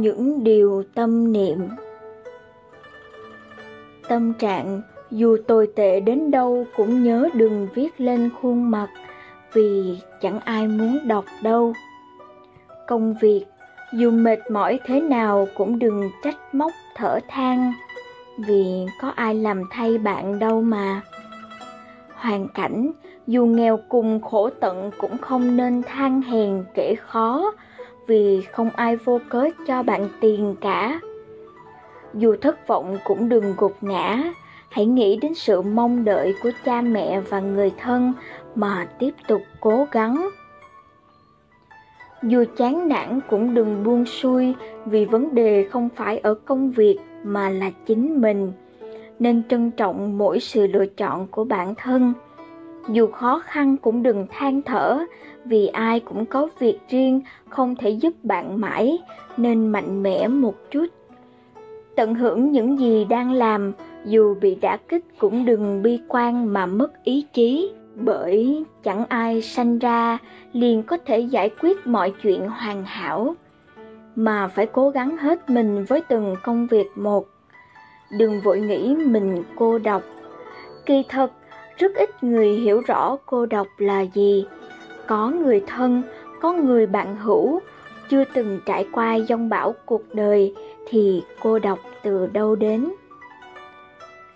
những điều tâm niệm. Tâm trạng, dù tồi tệ đến đâu cũng nhớ đừng viết lên khuôn mặt vì chẳng ai muốn đọc đâu. Công việc dù mệt mỏi thế nào cũng đừng trách móc thở than vì có ai làm thay bạn đâu mà hoàn cảnh dù nghèo cùng khổ tận cũng không nên than hèn kể khó vì không ai vô cớ cho bạn tiền cả. Dù thất vọng cũng đừng gục ngã, hãy nghĩ đến sự mong đợi của cha mẹ và người thân mà tiếp tục cố gắng. Dù chán nản cũng đừng buông xuôi vì vấn đề không phải ở công việc mà là chính mình, nên trân trọng mỗi sự lựa chọn của bản thân. Dù khó khăn cũng đừng than thở vì ai cũng có việc riêng không thể giúp bạn mãi nên mạnh mẽ một chút. Tận hưởng những gì đang làm dù bị đả kích cũng đừng bi quan mà mất ý chí bởi chẳng ai sanh ra liền có thể giải quyết mọi chuyện hoàn hảo mà phải cố gắng hết mình với từng công việc một. Đừng vội nghĩ mình cô độc. Kỳ thật rất ít người hiểu rõ cô độc là gì. Có người thân, có người bạn hữu, chưa từng trải qua dông bão cuộc đời thì cô độc từ đâu đến.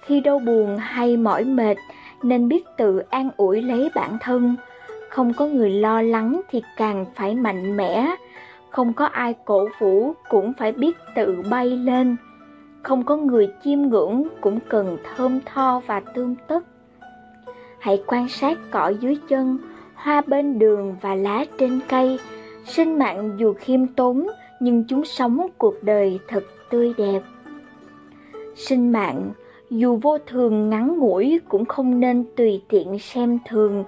Khi đau buồn hay mỏi mệt nên biết tự an ủi lấy bản thân, không có người lo lắng thì càng phải mạnh mẽ, không có ai cổ vũ cũng phải biết tự bay lên, không có người chiêm ngưỡng cũng cần thơm tho và tươm tất. Hãy quan sát cỏ dưới chân, hoa bên đường và lá trên cây. Sinh mạng dù khiêm tốn, nhưng chúng sống cuộc đời thật tươi đẹp. Sinh mạng dù vô thường ngắn ngủi cũng không nên tùy tiện xem thường,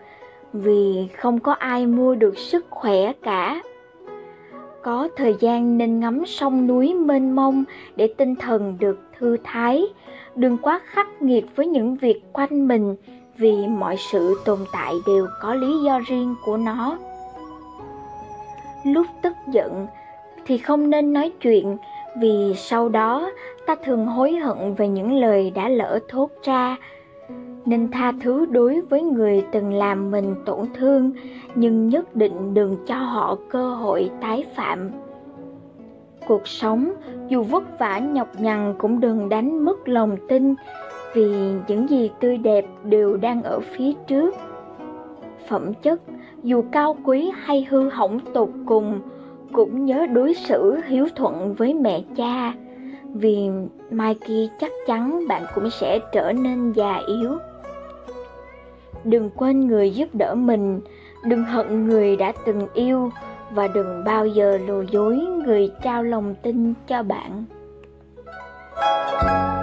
vì không có ai mua được sức khỏe cả. Có thời gian nên ngắm sông núi mênh mông để tinh thần được thư thái, đừng quá khắc nghiệt với những việc quanh mình vì mọi sự tồn tại đều có lý do riêng của nó lúc tức giận thì không nên nói chuyện vì sau đó, ta thường hối hận về những lời đã lỡ thốt ra nên tha thứ đối với người từng làm mình tổn thương, nhưng nhất định đừng cho họ cơ hội tái phạm cuộc sống, dù vất vả nhọc nhằn cũng đừng đánh mất lòng tin, vì những gì tươi đẹp đều đang ở phía trước. Phẩm chất, dù cao quý hay hư hỏng tột cùng cũng nhớ đối xử hiếu thuận với mẹ cha vì mai kia chắc chắn bạn cũng sẽ trở nên già yếu. Đừng quên người giúp đỡ mình, đừng hận người đã từng yêu và đừng bao giờ lừa dối người trao lòng tin cho bạn. Thank you